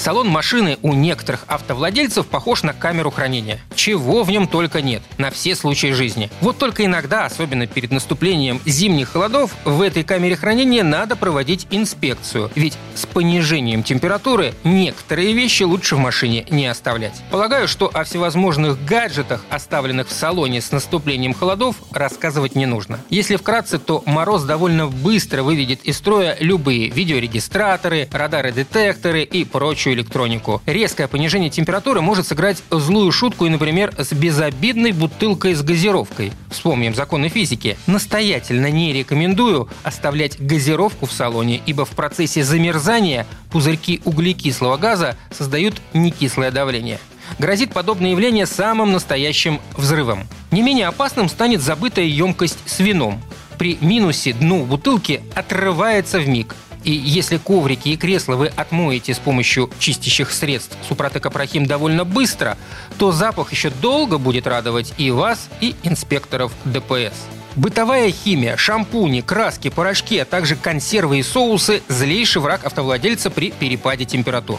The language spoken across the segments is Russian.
Салон машины у некоторых автовладельцев похож на камеру хранения. Чего в нем только нет, на все случаи жизни. Вот только иногда, особенно перед наступлением зимних холодов, в этой камере хранения надо проводить инспекцию. Ведь с понижением температуры некоторые вещи лучше в машине не оставлять. Полагаю, что о всевозможных гаджетах, оставленных в салоне с наступлением холодов, рассказывать не нужно. Если вкратце, то мороз довольно быстро выведет из строя любые видеорегистраторы, радары-детекторы и прочую прочую электронику. Резкое понижение температуры может сыграть злую шутку и, например, с безобидной бутылкой с газировкой. Вспомним законы физики. Настоятельно не рекомендую оставлять газировку в салоне, ибо в процессе замерзания пузырьки углекислого газа создают некислое давление грозит подобное явление самым настоящим взрывом. Не менее опасным станет забытая емкость с вином. При минусе дно бутылки отрывается в миг. И если коврики и кресла вы отмоете с помощью чистящих средств Супротек Апрахим довольно быстро, то запах еще долго будет радовать и вас, и инспекторов ДПС. Бытовая химия, шампуни, краски, порошки, а также консервы и соусы – злейший враг автовладельца при перепаде температур.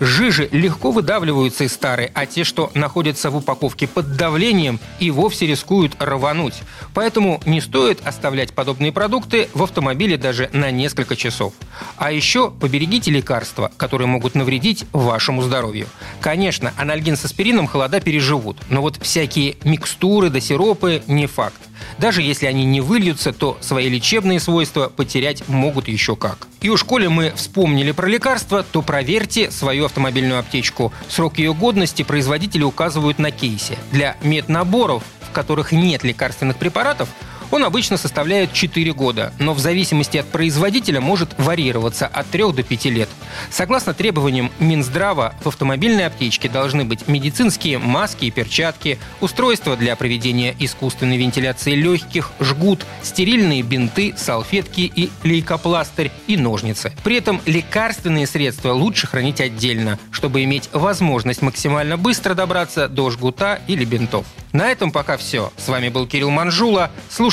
Жижи легко выдавливаются из старой, а те, что находятся в упаковке под давлением, и вовсе рискуют рвануть. Поэтому не стоит оставлять подобные продукты в автомобиле даже на несколько часов. А еще поберегите лекарства, которые могут навредить вашему здоровью. Конечно, анальгин с аспирином холода переживут, но вот всякие микстуры да сиропы не факт. Даже если они не выльются, то свои лечебные свойства потерять могут еще как. И уж коли мы вспомнили про лекарства, то проверьте свою автомобильную аптечку. Срок ее годности производители указывают на кейсе. Для меднаборов, в которых нет лекарственных препаратов, он обычно составляет 4 года, но в зависимости от производителя может варьироваться от 3 до 5 лет. Согласно требованиям Минздрава, в автомобильной аптечке должны быть медицинские маски и перчатки, устройства для проведения искусственной вентиляции легких, жгут, стерильные бинты, салфетки и лейкопластырь и ножницы. При этом лекарственные средства лучше хранить отдельно, чтобы иметь возможность максимально быстро добраться до жгута или бинтов. На этом пока все. С вами был Кирилл Манжула.